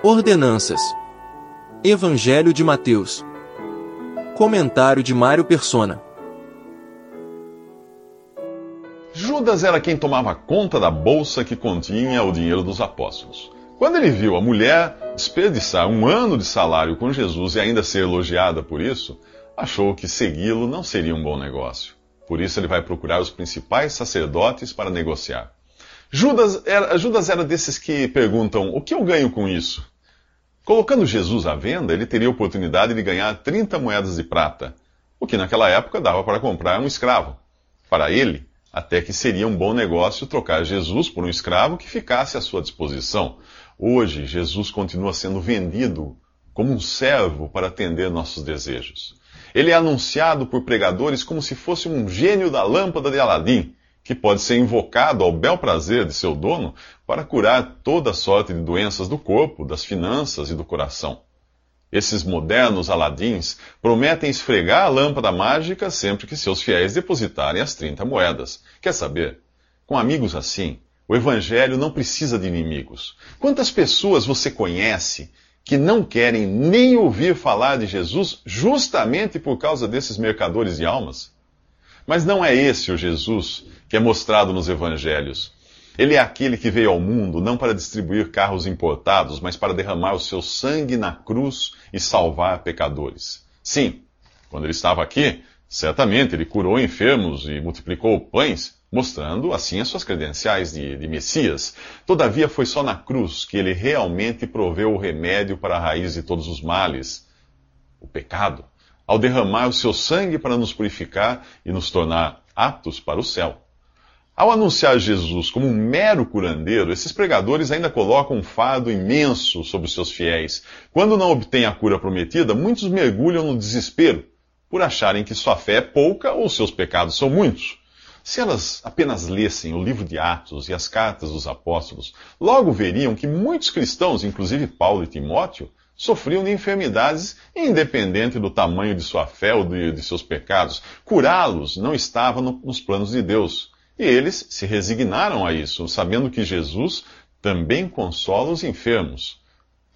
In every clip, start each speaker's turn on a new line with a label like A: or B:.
A: Ordenanças. Evangelho de Mateus. Comentário de Mário Persona.
B: Judas era quem tomava conta da bolsa que continha o dinheiro dos apóstolos. Quando ele viu a mulher desperdiçar um ano de salário com Jesus e ainda ser elogiada por isso, achou que segui-lo não seria um bom negócio. Por isso ele vai procurar os principais sacerdotes para negociar. Judas era, Judas era desses que perguntam: o que eu ganho com isso? Colocando Jesus à venda, ele teria a oportunidade de ganhar 30 moedas de prata, o que naquela época dava para comprar um escravo. Para ele, até que seria um bom negócio trocar Jesus por um escravo que ficasse à sua disposição. Hoje, Jesus continua sendo vendido como um servo para atender nossos desejos. Ele é anunciado por pregadores como se fosse um gênio da lâmpada de Aladim que pode ser invocado ao bel prazer de seu dono para curar toda sorte de doenças do corpo, das finanças e do coração. Esses modernos aladins prometem esfregar a lâmpada mágica sempre que seus fiéis depositarem as 30 moedas. Quer saber? Com amigos assim, o Evangelho não precisa de inimigos. Quantas pessoas você conhece que não querem nem ouvir falar de Jesus justamente por causa desses mercadores de almas? Mas não é esse o Jesus que é mostrado nos evangelhos. Ele é aquele que veio ao mundo não para distribuir carros importados, mas para derramar o seu sangue na cruz e salvar pecadores. Sim, quando ele estava aqui, certamente ele curou enfermos e multiplicou pães, mostrando assim as suas credenciais de, de Messias. Todavia, foi só na cruz que ele realmente proveu o remédio para a raiz de todos os males, o pecado ao derramar o seu sangue para nos purificar e nos tornar aptos para o céu. Ao anunciar Jesus como um mero curandeiro, esses pregadores ainda colocam um fardo imenso sobre os seus fiéis. Quando não obtêm a cura prometida, muitos mergulham no desespero por acharem que sua fé é pouca ou seus pecados são muitos. Se elas apenas lessem o livro de Atos e as cartas dos apóstolos, logo veriam que muitos cristãos, inclusive Paulo e Timóteo, sofriam de enfermidades, independente do tamanho de sua fé ou de, de seus pecados. Curá-los não estava no, nos planos de Deus. E eles se resignaram a isso, sabendo que Jesus também consola os enfermos.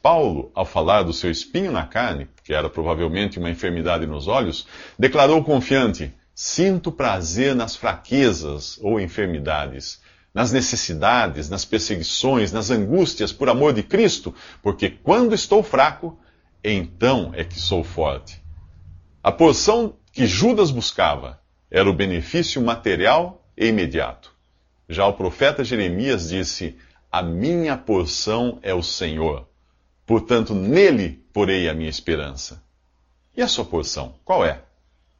B: Paulo, ao falar do seu espinho na carne, que era provavelmente uma enfermidade nos olhos, declarou confiante: Sinto prazer nas fraquezas ou enfermidades nas necessidades, nas perseguições, nas angústias por amor de Cristo, porque quando estou fraco, então é que sou forte. A porção que Judas buscava era o benefício material e imediato. Já o profeta Jeremias disse: A minha porção é o Senhor, portanto nele porei a minha esperança. E a sua porção, qual é?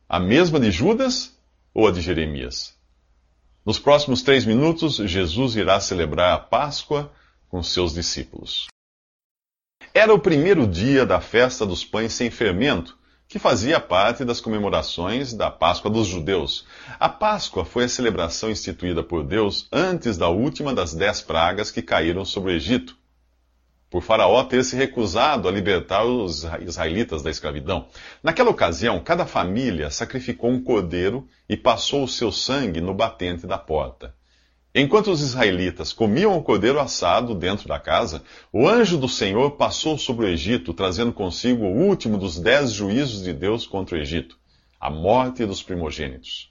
B: A mesma de Judas ou a de Jeremias? Nos próximos três minutos, Jesus irá celebrar a Páscoa com seus discípulos. Era o primeiro dia da festa dos pães sem fermento, que fazia parte das comemorações da Páscoa dos judeus. A Páscoa foi a celebração instituída por Deus antes da última das dez pragas que caíram sobre o Egito por Faraó ter se recusado a libertar os israelitas da escravidão. Naquela ocasião, cada família sacrificou um cordeiro e passou o seu sangue no batente da porta. Enquanto os israelitas comiam o cordeiro assado dentro da casa, o anjo do Senhor passou sobre o Egito, trazendo consigo o último dos dez juízos de Deus contra o Egito, a morte dos primogênitos.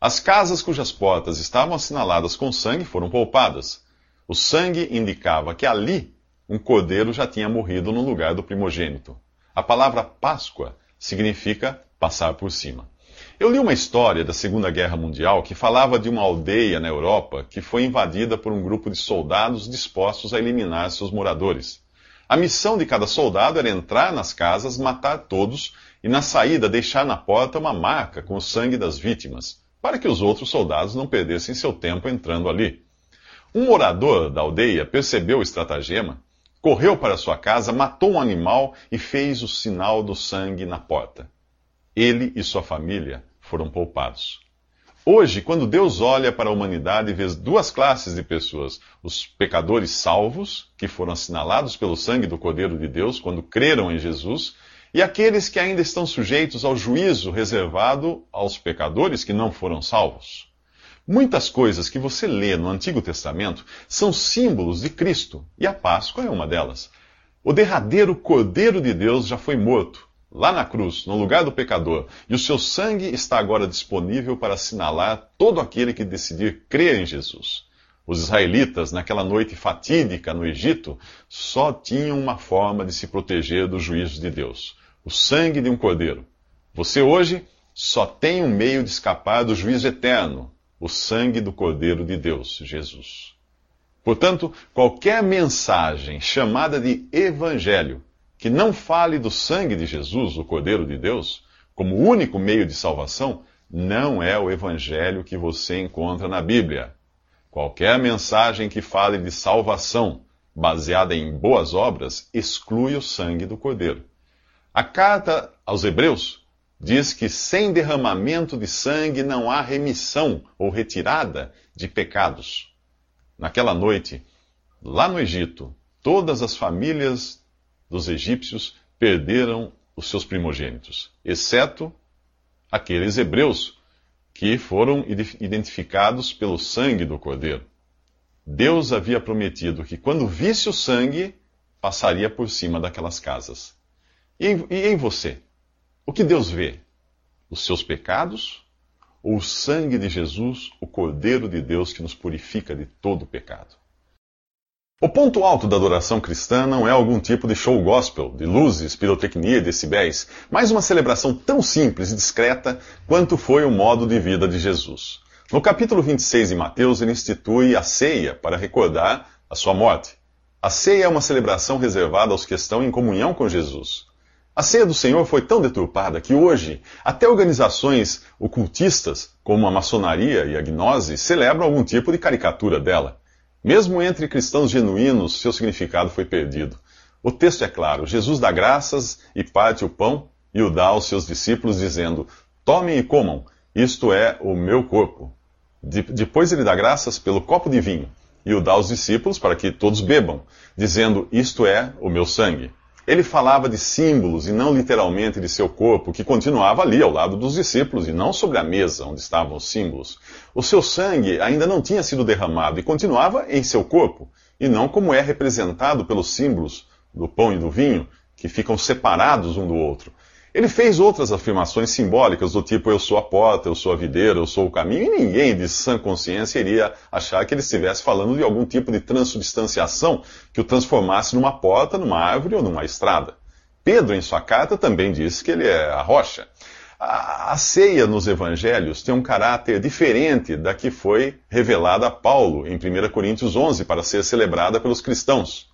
B: As casas cujas portas estavam assinaladas com sangue foram poupadas. O sangue indicava que ali um cordeiro já tinha morrido no lugar do primogênito. A palavra Páscoa significa passar por cima. Eu li uma história da Segunda Guerra Mundial que falava de uma aldeia na Europa que foi invadida por um grupo de soldados dispostos a eliminar seus moradores. A missão de cada soldado era entrar nas casas, matar todos e, na saída, deixar na porta uma marca com o sangue das vítimas, para que os outros soldados não perdessem seu tempo entrando ali. Um morador da aldeia percebeu o estratagema correu para sua casa, matou um animal e fez o sinal do sangue na porta. Ele e sua família foram poupados. Hoje, quando Deus olha para a humanidade, vê duas classes de pessoas: os pecadores salvos, que foram assinalados pelo sangue do Cordeiro de Deus quando creram em Jesus, e aqueles que ainda estão sujeitos ao juízo reservado aos pecadores que não foram salvos. Muitas coisas que você lê no Antigo Testamento são símbolos de Cristo, e a Páscoa é uma delas. O derradeiro Cordeiro de Deus já foi morto, lá na cruz, no lugar do pecador, e o seu sangue está agora disponível para assinalar todo aquele que decidir crer em Jesus. Os israelitas, naquela noite fatídica no Egito, só tinham uma forma de se proteger do juízo de Deus: o sangue de um cordeiro. Você hoje só tem um meio de escapar do juízo eterno: o sangue do cordeiro de Deus, Jesus. Portanto, qualquer mensagem chamada de evangelho que não fale do sangue de Jesus, o cordeiro de Deus, como único meio de salvação, não é o evangelho que você encontra na Bíblia. Qualquer mensagem que fale de salvação baseada em boas obras exclui o sangue do Cordeiro. A carta aos Hebreus diz que sem derramamento de sangue não há remissão ou retirada de pecados. Naquela noite, lá no Egito, todas as famílias dos egípcios perderam os seus primogênitos, exceto aqueles hebreus que foram identificados pelo sangue do Cordeiro. Deus havia prometido que quando visse o sangue, passaria por cima daquelas casas. E em, você? O que Deus vê? Os seus pecados ou o sangue de Jesus, o Cordeiro de Deus que nos purifica de todo pecado? O ponto alto da adoração cristã não é algum tipo de show gospel, de luzes, pirotecnia decibéis, mas uma celebração tão simples e discreta quanto foi o modo de vida de Jesus. No capítulo 26 de Mateus, ele institui a ceia para recordar a sua morte. A ceia é uma celebração reservada aos que estão em comunhão com Jesus. A ceia do Senhor foi tão deturpada que hoje, até organizações ocultistas, como a maçonaria e a gnose, celebram algum tipo de caricatura dela. Mesmo entre cristãos genuínos, seu significado foi perdido. O texto é claro: Jesus dá graças e parte o pão e o dá aos seus discípulos, dizendo: Tomem e comam, isto é o meu corpo. De depois ele dá graças pelo copo de vinho e o dá aos discípulos para que todos bebam, dizendo: Isto é o meu sangue. Ele falava de símbolos e não literalmente de seu corpo, que continuava ali ao lado dos discípulos e não sobre a mesa onde estavam os símbolos. O seu sangue ainda não tinha sido derramado e continuava em seu corpo, e não como é representado pelos símbolos do pão e do vinho, que ficam separados um do outro. Ele fez outras afirmações simbólicas do tipo eu sou a porta, eu sou a videira, eu sou o caminho, e ninguém de sã consciência iria achar que ele estivesse falando de algum tipo de transubstanciação que o transformasse numa porta, numa árvore ou numa estrada. Pedro, em sua carta, também disse que ele é a rocha. A, a ceia nos evangelhos tem um caráter diferente da que foi revelada a Paulo em 1 Coríntios 11 para ser celebrada pelos cristãos.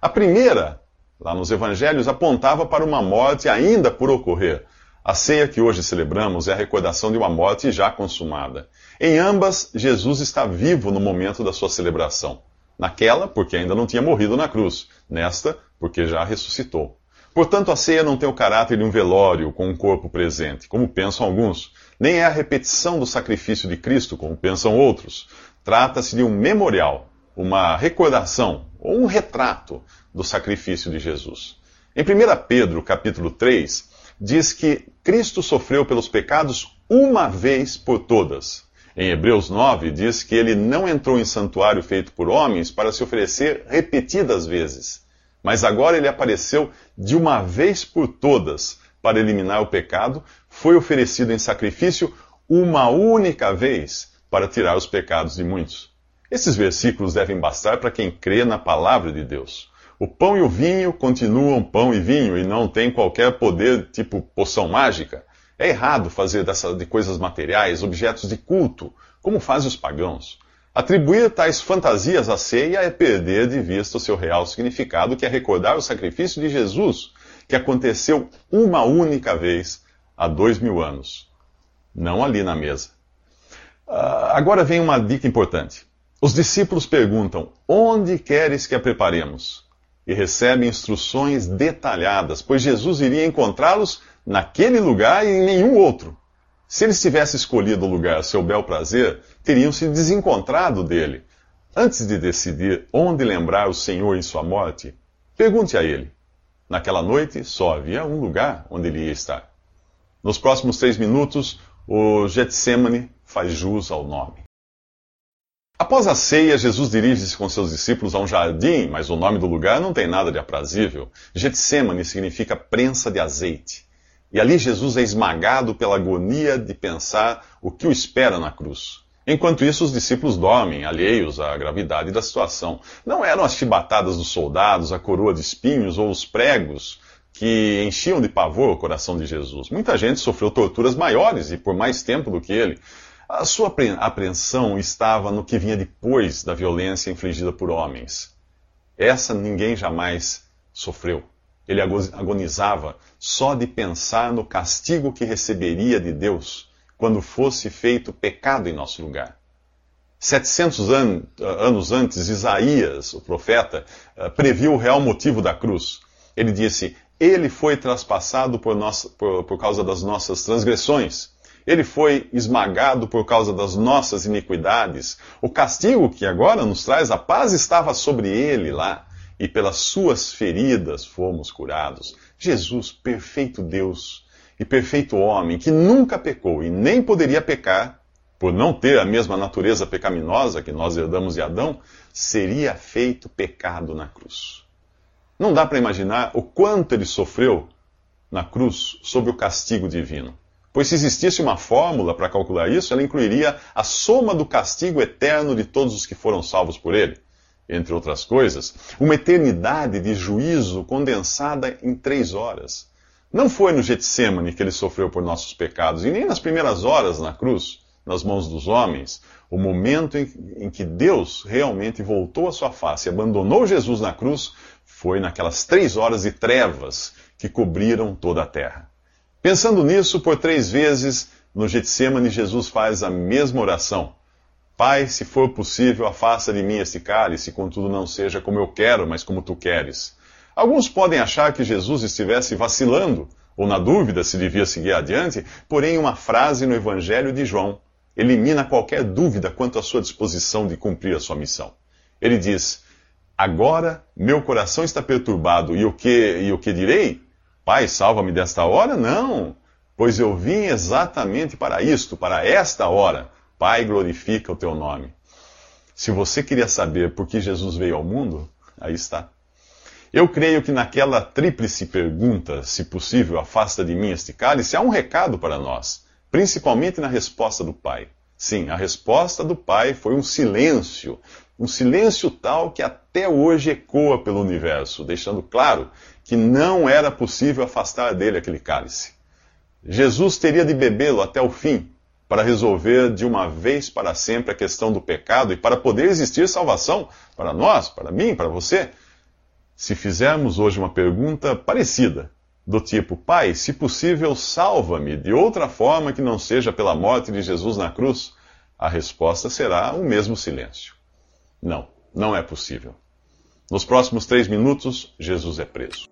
B: A primeira lá nos evangelhos, apontava para uma morte ainda por ocorrer. A ceia que hoje celebramos é a recordação de uma morte já consumada. Em ambas, Jesus está vivo no momento da sua celebração. Naquela, porque ainda não tinha morrido na cruz. Nesta, porque já ressuscitou. Portanto, a ceia não tem o caráter de um velório com um corpo presente, como pensam alguns, nem é a repetição do sacrifício de Cristo, como pensam outros. Trata-se de um memorial, uma recordação ou um retrato do sacrifício de Jesus. Em 1 Pedro, capítulo 3, diz que Cristo sofreu pelos pecados uma vez por todas. Em Hebreus 9, diz que ele não entrou em santuário feito por homens para se oferecer repetidas vezes, mas agora ele apareceu de uma vez por todas para eliminar o pecado, foi oferecido em sacrifício uma única vez para tirar os pecados de muitos. Esses versículos devem bastar para quem crê na palavra de Deus. O pão e o vinho continuam pão e vinho e não têm qualquer poder tipo poção mágica. É errado fazer dessa, de coisas materiais objetos de culto, como fazem os pagãos. Atribuir tais fantasias à ceia é perder de vista o seu real significado, que é recordar o sacrifício de Jesus, que aconteceu uma única vez há dois mil anos, não ali na mesa. Uh, agora vem uma dica importante. Os discípulos perguntam: Onde queres que a preparemos? E recebem instruções detalhadas, pois Jesus iria encontrá-los naquele lugar e em nenhum outro. Se eles tivessem escolhido o lugar a seu bel prazer, teriam se desencontrado dele. Antes de decidir onde lembrar o Senhor em sua morte, pergunte a ele. Naquela noite só havia um lugar onde ele ia estar. Nos próximos três minutos, o Getsemane faz jus ao nome. Após a ceia, Jesus dirige-se com seus discípulos a um jardim, mas o nome do lugar não tem nada de aprazível. Getsemane significa prensa de azeite. E ali Jesus é esmagado pela agonia de pensar o que o espera na cruz. Enquanto isso, os discípulos dormem, alheios à gravidade da situação. Não eram as chibatadas dos soldados, a coroa de espinhos ou os pregos que enchiam de pavor o coração de Jesus. Muita gente sofreu torturas maiores e por mais tempo do que ele. A sua apreensão estava no que vinha depois da violência infligida por homens. Essa ninguém jamais sofreu. Ele agonizava só de pensar no castigo que receberia de Deus quando fosse feito pecado em nosso lugar. 700 an anos antes, Isaías, o profeta, eh, previu o real motivo da cruz. Ele disse: Ele foi traspassado por, nossa, por, por causa das nossas transgressões. Ele foi esmagado por causa das nossas iniquidades. O castigo que agora nos traz a paz estava sobre ele lá, e pelas suas feridas fomos curados. Jesus, perfeito Deus, e perfeito homem, que nunca pecou e nem poderia pecar, por não ter a mesma natureza pecaminosa que nós herdamos de Adão, seria feito pecado na cruz. Não dá para imaginar o quanto ele sofreu na cruz sob o castigo divino. Pois se existisse uma fórmula para calcular isso, ela incluiria a soma do castigo eterno de todos os que foram salvos por ele. Entre outras coisas, uma eternidade de juízo condensada em três horas. Não foi no Getsemane que ele sofreu por nossos pecados, e nem nas primeiras horas na cruz, nas mãos dos homens, o momento em, que Deus realmente voltou a sua face e abandonou Jesus na cruz, foi naquelas três horas de trevas que cobriram toda a terra. Pensando nisso, por três vezes no Getsemane, Jesus faz a mesma oração. Pai, se for possível, afasta de mim este cálice, contudo não seja como eu quero, mas como tu queres. Alguns podem achar que Jesus estivesse vacilando ou na dúvida se devia seguir adiante, porém, uma frase no Evangelho de João elimina qualquer dúvida quanto à sua disposição de cumprir a sua missão. Ele diz: Agora meu coração está perturbado, e o que, e o que direi? Pai, salva-me desta hora? Não, pois eu vim exatamente para isto, para esta hora. Pai, glorifica o teu nome. Se você queria saber por que Jesus veio ao mundo, aí está. Eu creio que naquela tríplice pergunta, se possível, afasta de mim este cálice, há um recado para nós, principalmente na resposta do Pai. Sim, a resposta do Pai foi um silêncio, um silêncio tal que até hoje ecoa pelo universo, deixando claro que não era possível afastar dele aquele cálice. Jesus teria de bebê-lo até o fim, para resolver de uma vez para sempre a questão do pecado e para poder existir salvação para nós, para mim, para você se fizermos hoje uma pergunta parecida, do tipo: Pai, se possível, salva-me de outra forma que não seja pela morte de Jesus na cruz, a resposta será o mesmo silêncio. Não, não é possível. Nos próximos três minutos, Jesus é preso.